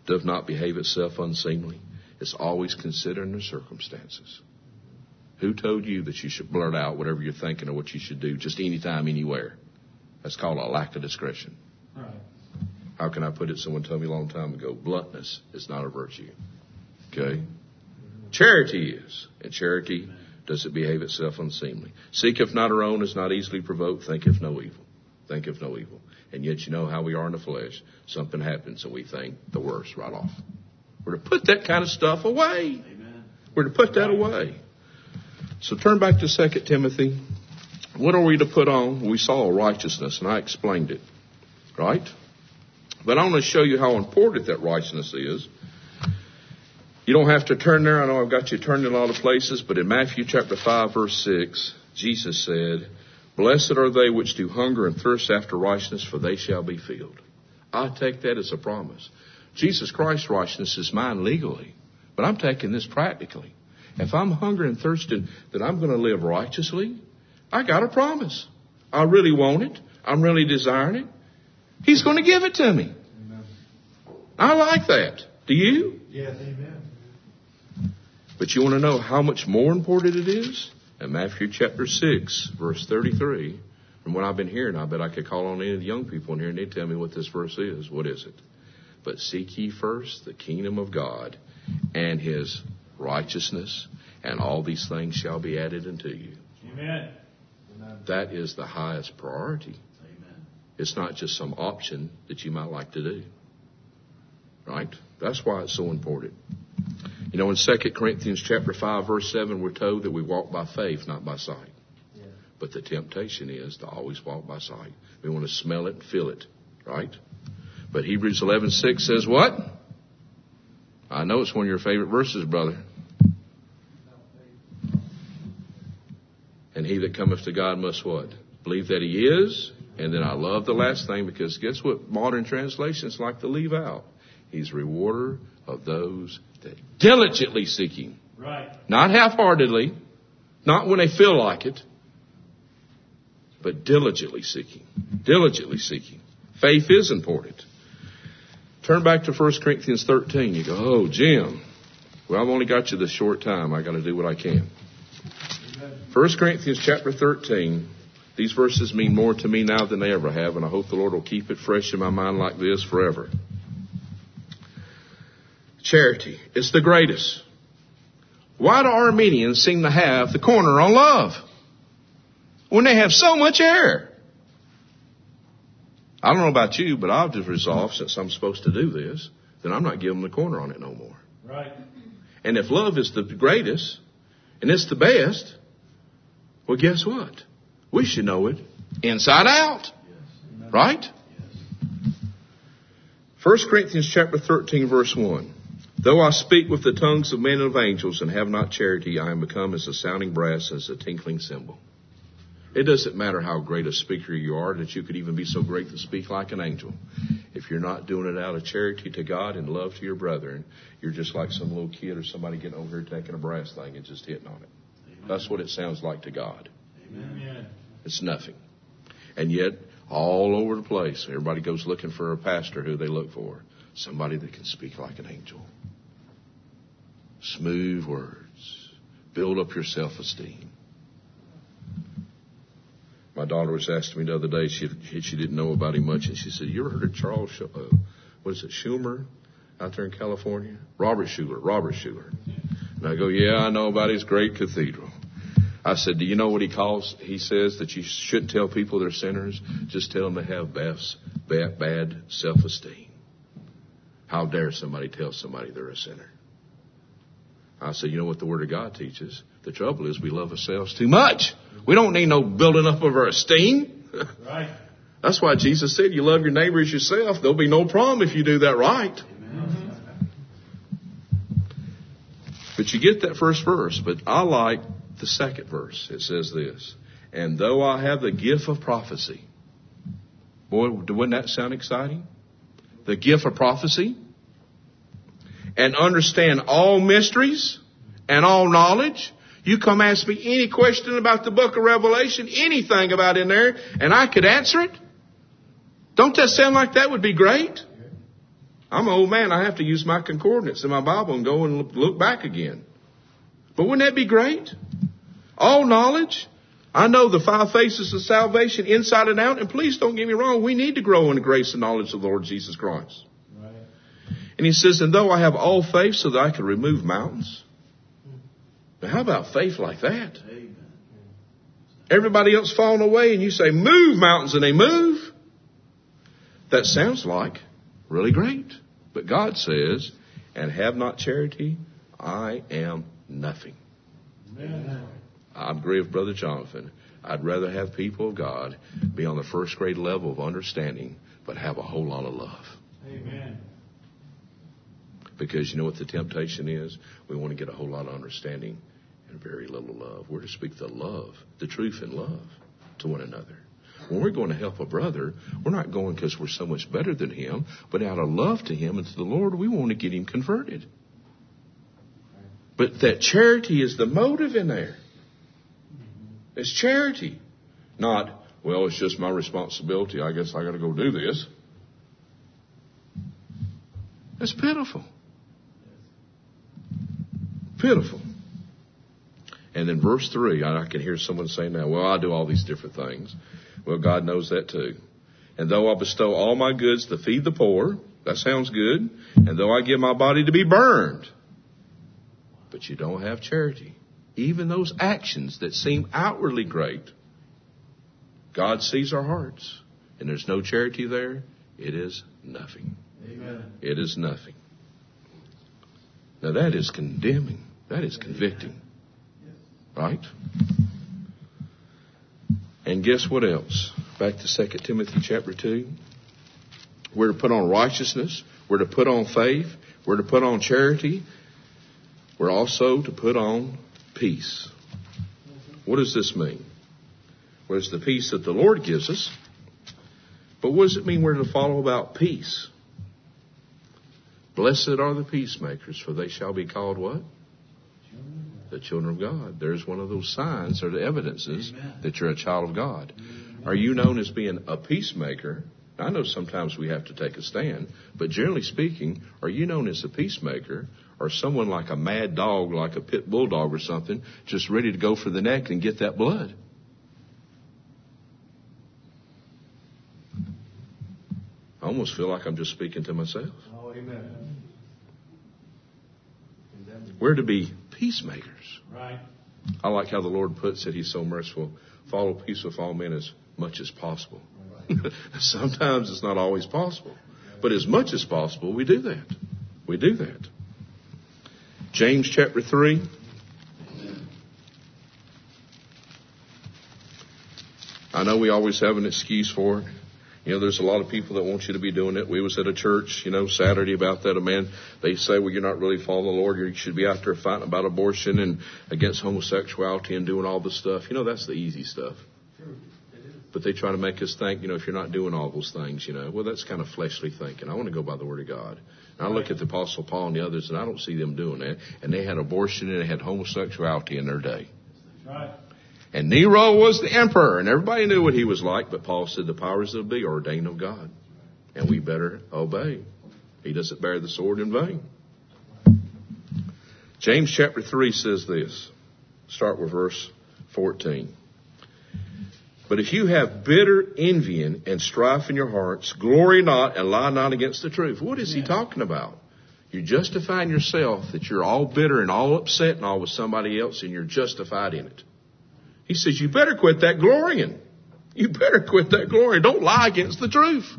Doth not behave itself unseemly. It's always considering the circumstances. Who told you that you should blurt out whatever you're thinking or what you should do just anytime, anywhere? That's called a lack of discretion. Right. How can I put it? Someone told me a long time ago. Bluntness is not a virtue. Okay? Charity is. And charity does it behave itself unseemly. Seeketh not her own, is not easily provoked, Think thinketh no evil. Think Thinketh no evil. And yet you know how we are in the flesh. Something happens and we think the worst right off. We're to put that kind of stuff away. Amen. We're to put that away. So turn back to 2 Timothy. What are we to put on? We saw righteousness, and I explained it. Right? But I want to show you how important that righteousness is. You don't have to turn there. I know I've got you turned in a lot of places, but in Matthew chapter 5, verse 6, Jesus said, Blessed are they which do hunger and thirst after righteousness, for they shall be filled. I take that as a promise. Jesus Christ's righteousness is mine legally, but I'm taking this practically. If I'm hungry and thirsting that I'm going to live righteously, I got a promise. I really want it. I'm really desiring it. He's going to give it to me. Amen. I like that. Do you? Yes. Amen. But you want to know how much more important it is? In Matthew chapter 6, verse 33, from what I've been hearing, I bet I could call on any of the young people in here and they'd tell me what this verse is. What is it? But seek ye first the kingdom of God and his righteousness, and all these things shall be added unto you. Amen. That is the highest priority. Amen. It's not just some option that you might like to do. Right? That's why it's so important. You know, in 2 Corinthians chapter 5, verse 7, we're told that we walk by faith, not by sight. Yeah. But the temptation is to always walk by sight. We want to smell it and feel it, right? But Hebrews 11:6 says what? I know it's one of your favorite verses, brother. And he that cometh to God must what? Believe that he is. And then I love the last thing because guess what modern translations like to leave out? He's rewarder of those that diligently seek him. Right. Not half-heartedly, not when they feel like it, but diligently seeking. Diligently seeking. Faith is important. Turn back to 1 Corinthians 13. You go, oh, Jim, well, I've only got you this short time. I got to do what I can. 1 Corinthians chapter 13. These verses mean more to me now than they ever have, and I hope the Lord will keep it fresh in my mind like this forever. Charity. is the greatest. Why do Arminians seem to have the corner on love? When they have so much error. I don't know about you, but I've just resolved since I'm supposed to do this, then I'm not giving the corner on it no more. Right. And if love is the greatest, and it's the best, well guess what? We should know it inside out. Right? 1 Corinthians chapter 13 verse 1. Though I speak with the tongues of men and of angels and have not charity, I am become as a sounding brass, as a tinkling cymbal. It doesn't matter how great a speaker you are, that you could even be so great to speak like an angel. If you're not doing it out of charity to God and love to your brethren, you're just like some little kid or somebody getting over here taking a brass thing and just hitting on it. That's what it sounds like to God. Amen. It's nothing. And yet, all over the place, everybody goes looking for a pastor who they look for. Somebody that can speak like an angel. Smooth words. Build up your self esteem. My daughter was asking me the other day, she, she didn't know about him much, and she said, You ever heard of Charles, uh, what is it, Schumer out there in California? Robert Schuller, Robert Schuller. And I go, Yeah, I know about his great cathedral. I said, Do you know what he calls? He says that you shouldn't tell people they're sinners. Just tell them they have bad, bad, self esteem. How dare somebody tell somebody they're a sinner? I said, You know what the Word of God teaches? The trouble is we love ourselves too much. We don't need no building up of our esteem. Right. That's why Jesus said, you love your neighbor as yourself. There'll be no problem if you do that right. But you get that first verse, but I like the second verse. It says this, and though I have the gift of prophecy, boy, wouldn't that sound exciting? The gift of prophecy and understand all mysteries and all knowledge. You come ask me any question about the book of Revelation, anything about in there, and I could answer it. Don't that sound like that would be great? I'm an old man. I have to use my concordance in my Bible and go and look back again. But wouldn't that be great? All knowledge. I know the five faces of salvation inside and out. And please don't get me wrong. We need to grow in the grace and knowledge of the Lord Jesus Christ. Right. And he says, and though I have all faith so that I can remove mountains. Now how about faith like that? Everybody else falling away and you say, move mountains and they move. That sounds like really great. But God says, and have not charity, I am nothing. Amen. I agree with Brother Jonathan. I'd rather have people of God be on the first grade level of understanding, but have a whole lot of love. Amen. Because you know what the temptation is? We want to get a whole lot of understanding and very little love. We're to speak the love, the truth in love to one another. When we're going to help a brother, we're not going because we're so much better than him, but out of love to him and to the Lord, we want to get him converted. But that charity is the motive in there. It's charity. Not, well, it's just my responsibility. I guess I got to go do this. It's pitiful. Pitiful. And then verse 3, I can hear someone saying now, well, I do all these different things. Well, God knows that too. And though I bestow all my goods to feed the poor, that sounds good. And though I give my body to be burned, but you don't have charity. Even those actions that seem outwardly great, God sees our hearts. And there's no charity there. It is nothing. Amen. It is nothing. Now that is condemning. That is convicting. Right? And guess what else? Back to 2 Timothy chapter 2. We're to put on righteousness. We're to put on faith. We're to put on charity. We're also to put on peace. What does this mean? Well, it's the peace that the Lord gives us. But what does it mean we're to follow about peace? Blessed are the peacemakers, for they shall be called what? The children of God. There's one of those signs or the evidences Amen. that you're a child of God. Are you known as being a peacemaker? I know sometimes we have to take a stand, but generally speaking, are you known as a peacemaker or someone like a mad dog, like a pit bulldog or something, just ready to go for the neck and get that blood? I almost feel like I'm just speaking to myself. Oh, amen. We're to be peacemakers. Right. I like how the Lord puts it. He's so merciful. Follow peace with all men as much as possible. *laughs* Sometimes it's not always possible. But as much as possible, we do that. We do that. James chapter 3. I know we always have an excuse for it. You know, there's a lot of people that want you to be doing it. We was at a church, you know, Saturday about that. A man, they say, well, you're not really following the Lord. You should be out there fighting about abortion and against homosexuality and doing all this stuff. You know, that's the easy stuff. But they try to make us think, you know, if you're not doing all those things, you know, well, that's kind of fleshly thinking. I want to go by the Word of God. And I look at the Apostle Paul and the others, and I don't see them doing that. And they had abortion and they had homosexuality in their day. Right. And Nero was the emperor, and everybody knew what he was like, but Paul said the powers that be are ordained of God. And we better obey. He doesn't bear the sword in vain. James chapter 3 says this. Start with verse 14. But if you have bitter envying and strife in your hearts, glory not and lie not against the truth. What is he talking about? You're justifying yourself that you're all bitter and all upset and all with somebody else and you're justified in it. He says, you better quit that glorying. You better quit that glory. Don't lie against the truth.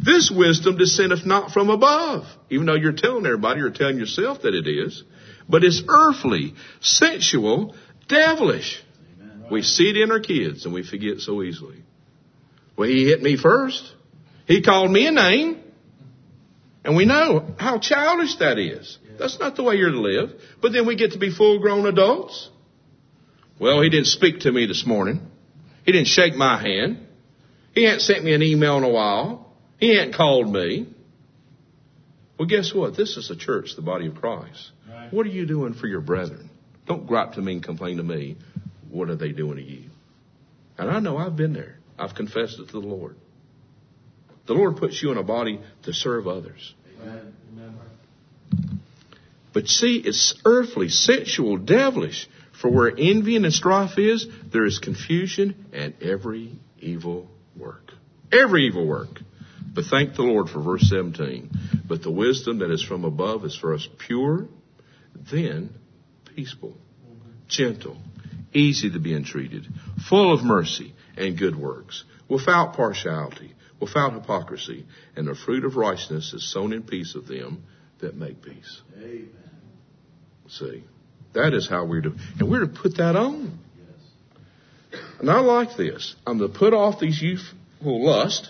This wisdom descendeth not from above, even though you're telling everybody or telling yourself that it is, but it's earthly, sensual, devilish. We see it in our kids and we forget so easily. Well, he hit me first. He called me a name. And we know how childish that is. That's not the way you're to live. But then we get to be full grown adults. Well, he didn't speak to me this morning. He didn't shake my hand. He hadn't sent me an email in a while. He hadn't called me. Well, guess what? This is a church, the body of Christ. Right. What are you doing for your brethren? Don't gripe to me and complain to me. What are they doing to you? And I know I've been there. I've confessed it to the Lord. The Lord puts you in a body to serve others. Amen. But see, it's earthly, sensual, devilish. For where envy and strife is, there is confusion and every evil work. Every evil work. But thank the Lord for verse 17. But the wisdom that is from above is for us pure, then peaceful, gentle, easy to be entreated, full of mercy and good works, without partiality, without hypocrisy, and the fruit of righteousness is sown in peace of them that make peace. Amen. See, that is how we're to, and we're to put that on. Yes. And I like this. I'm to put off these youthful lust,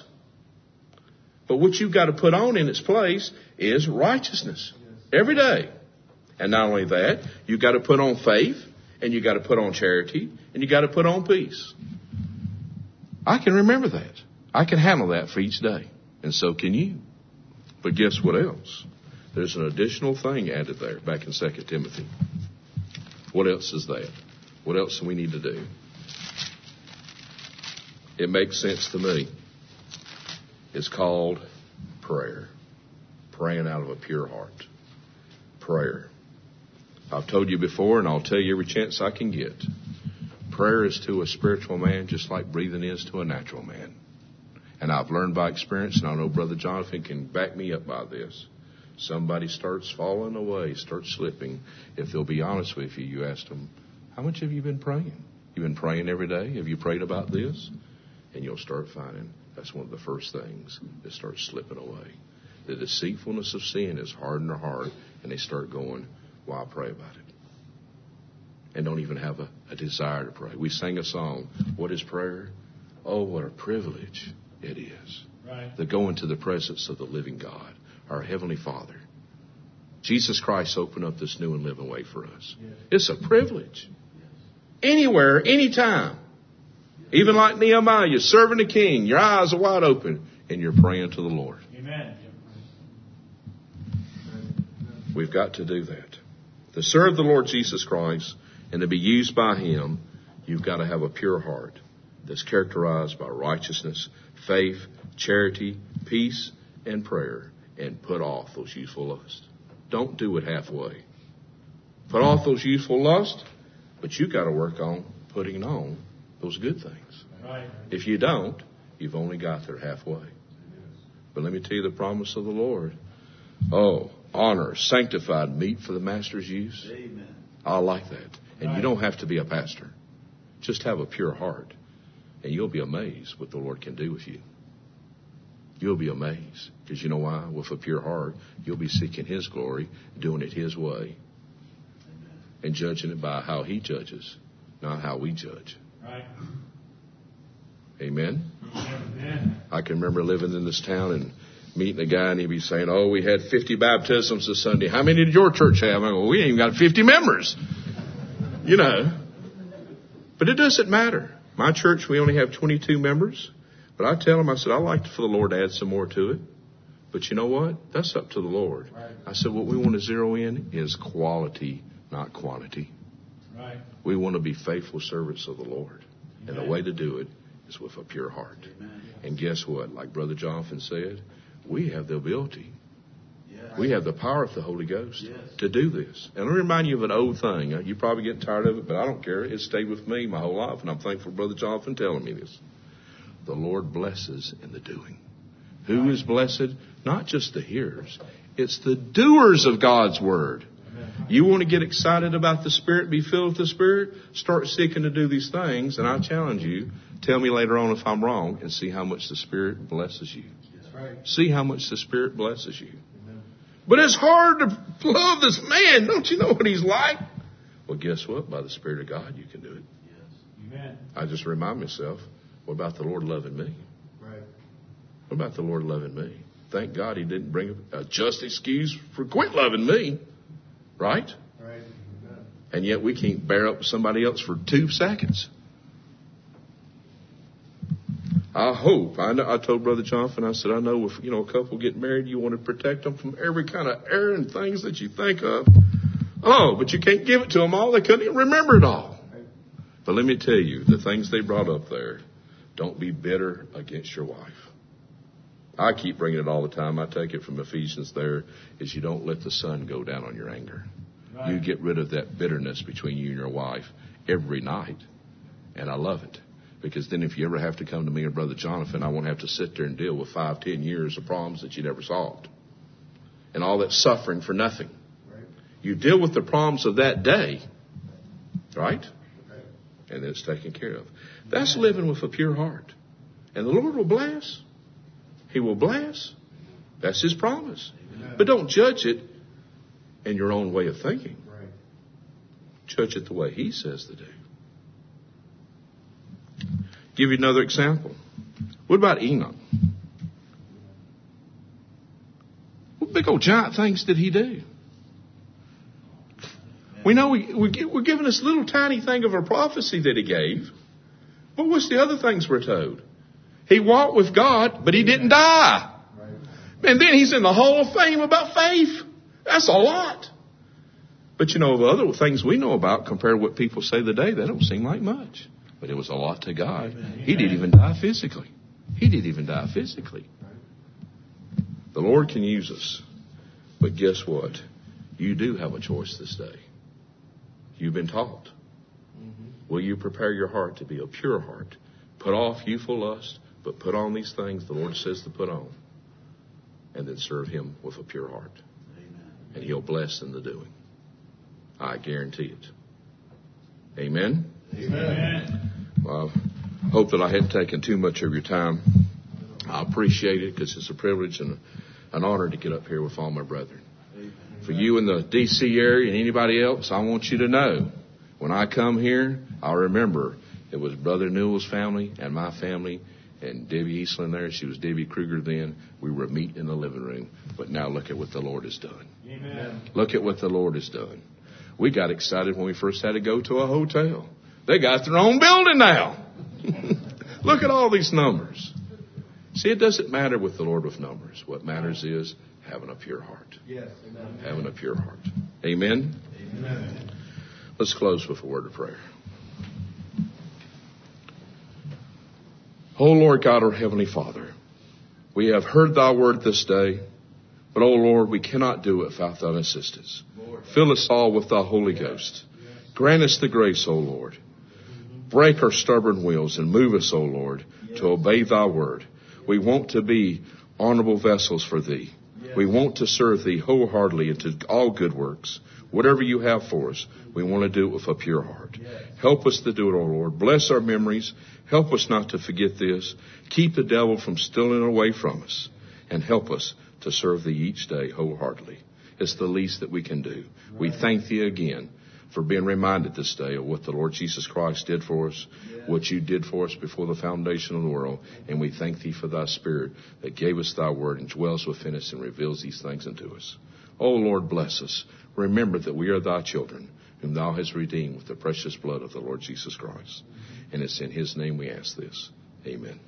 but what you've got to put on in its place is righteousness every day. And not only that, you've got to put on faith, and you've got to put on charity, and you've got to put on peace. I can remember that. I can handle that for each day, and so can you. But guess what else? There's an additional thing added there back in 2 Timothy. What else is that? What else do we need to do? It makes sense to me. It's called prayer. Praying out of a pure heart. Prayer. I've told you before, and I'll tell you every chance I can get. Prayer is to a spiritual man just like breathing is to a natural man. And I've learned by experience, and I know Brother Jonathan can back me up by this. Somebody starts falling away, starts slipping. If they'll be honest with you, you ask them, How much have you been praying? You've been praying every day? Have you prayed about this? And you'll start finding that's one of the first things that starts slipping away. The deceitfulness of sin is hard in their heart, and they start going, Well, I'll pray about it. And don't even have a, a desire to pray. We sang a song, What is prayer? Oh, what a privilege it is Right. to go into the presence of the living God, our Heavenly Father. Jesus Christ opened up this new and living way for us. Yes. It's a privilege. Anywhere, anytime. Even like Nehemiah, you're serving the king, your eyes are wide open, and you're praying to the Lord. Amen. We've got to do that. To serve the Lord Jesus Christ and to be used by Him, you've got to have a pure heart that's characterized by righteousness, faith, charity, peace, and prayer, and put off those youthful lusts. Don't do it halfway. Put off those youthful lusts, but you've got to work on putting on those good things. Right. If you don't, you've only got there halfway. But let me tell you the promise of the Lord. Oh, honor, sanctified meat for the master's use. Amen. I like that. And you don't have to be a pastor. Just have a pure heart. And you'll be amazed what the Lord can do with you. You'll be amazed. Because you know why? With a pure heart, you'll be seeking His glory, doing it His way, and judging it by how He judges, not how we judge. Right. Amen? Amen. I can remember living in this town and meeting a guy and he'd be saying, Oh, we had 50 baptisms this Sunday. How many did your church have? I go, We ain't even got 50 members. You know. But it doesn't matter. My church, we only have 22 members. But I tell them, I said, I'd like for the Lord to add some more to it. But you know what? That's up to the Lord. Right. I said, what we want to zero in is quality, not quantity. Right. We want to be faithful servants of the Lord. And the way to do it is with a pure heart. Amen. And guess what? Like Brother Jonathan said, we have the ability. Yes. We have the power of the Holy Ghost Yes. to do this. And let me remind you of an old thing. Uh, You're probably getting tired of it, but I don't care. It stayed with me my whole life, and I'm thankful Brother Jonathan telling me this. The Lord blesses in the doing. Who is blessed? Not just the hearers. It's the doers of God's word. You want to get excited about the Spirit, be filled with the Spirit? Start seeking to do these things, and I challenge you. Tell me later on if I'm wrong, and see how much the Spirit blesses you. Right. See how much the Spirit blesses you. But it's hard to love this man. Don't you know what he's like? Well, guess what? By the Spirit of God, you can do it. Yes. Amen. I just remind myself, what about the Lord loving me? Right. What about the Lord loving me? Thank God he didn't bring a just excuse for quit loving me. Right? Right. And yet we can't bear up with somebody else for two seconds. I hope. I know. I told Brother Jonathan. I said, I know if you know a couple get married, you want to protect them from every kind of error and things that you think of. Oh, but you can't give it to them all. They couldn't even remember it all. But let me tell you, the things they brought up there. Don't be bitter against your wife. I keep bringing it all the time. I take it from Ephesians. There is you don't let the sun go down on your anger. Right. You get rid of that bitterness between you and your wife every night, and I love it. Because then if you ever have to come to me or Brother Jonathan, I won't have to sit there and deal with five, ten years of problems that you never solved. And all that suffering for nothing. You deal with the problems of that day, right? And then it's taken care of. That's living with a pure heart. And the Lord will bless. He will bless. That's His promise. But don't judge it in your own way of thinking. Judge it the way He says to do. Give you another example. What about Enoch? What big old giant things did he do? We know we, we, we're given this little tiny thing of a prophecy that he gave. But what's the other things we're told? He walked with God, but he didn't die. And then he's in the Hall of Fame about faith. That's a lot. But you know, the other things we know about compared to what people say today, that don't seem like much. But it was a lot to God. He didn't even die physically. He didn't even die physically. The Lord can use us. But guess what? You do have a choice this day. You've been taught. Mm-hmm. Will you prepare your heart to be a pure heart? Put off youthful lust, but put on these things the Lord says to put on. And then serve Him with a pure heart. And He'll bless in the doing. I guarantee it. Amen? Amen. Well, I hope that I hadn't taken too much of your time. I appreciate it because it's a privilege and an honor to get up here with all my brethren. For you in the D.C. area and anybody else, I want you to know when I come here, I'll remember it was Brother Newell's family and my family and Debbie Eastland there. She was Debbie Kruger then. We were meeting in the living room. But now look at what the Lord has done. Amen. Look at what the Lord has done. We got excited when we first had to go to a hotel. They got their own building now. *laughs* Look at all these numbers. See, it doesn't matter with the Lord with numbers. What matters is having a pure heart. Yes. Amen. Having a pure heart. Amen. Amen. Let's close with a word of prayer. O Lord God, our Heavenly Father, we have heard thy word this day, but O Lord, we cannot do it without thine assistance. Fill us all with thy Holy Ghost. Grant us the grace, O Lord. Break our stubborn wills and move us, O Lord, to obey thy word. We want to be honorable vessels for thee. We want to serve thee wholeheartedly into all good works. Whatever you have for us, we want to do it with a pure heart. Help us to do it, O Lord. Bless our memories. Help us not to forget this. Keep the devil from stealing away from us. And help us to serve thee each day wholeheartedly. It's the least that we can do. We thank thee again for being reminded this day of what the Lord Jesus Christ did for us, what you did for us before the foundation of the world. And we thank thee for thy spirit that gave us thy word and dwells within us and reveals these things unto us. O Lord, bless us. Remember that we are thy children, whom thou hast redeemed with the precious blood of the Lord Jesus Christ. And it's in his name we ask this. Amen.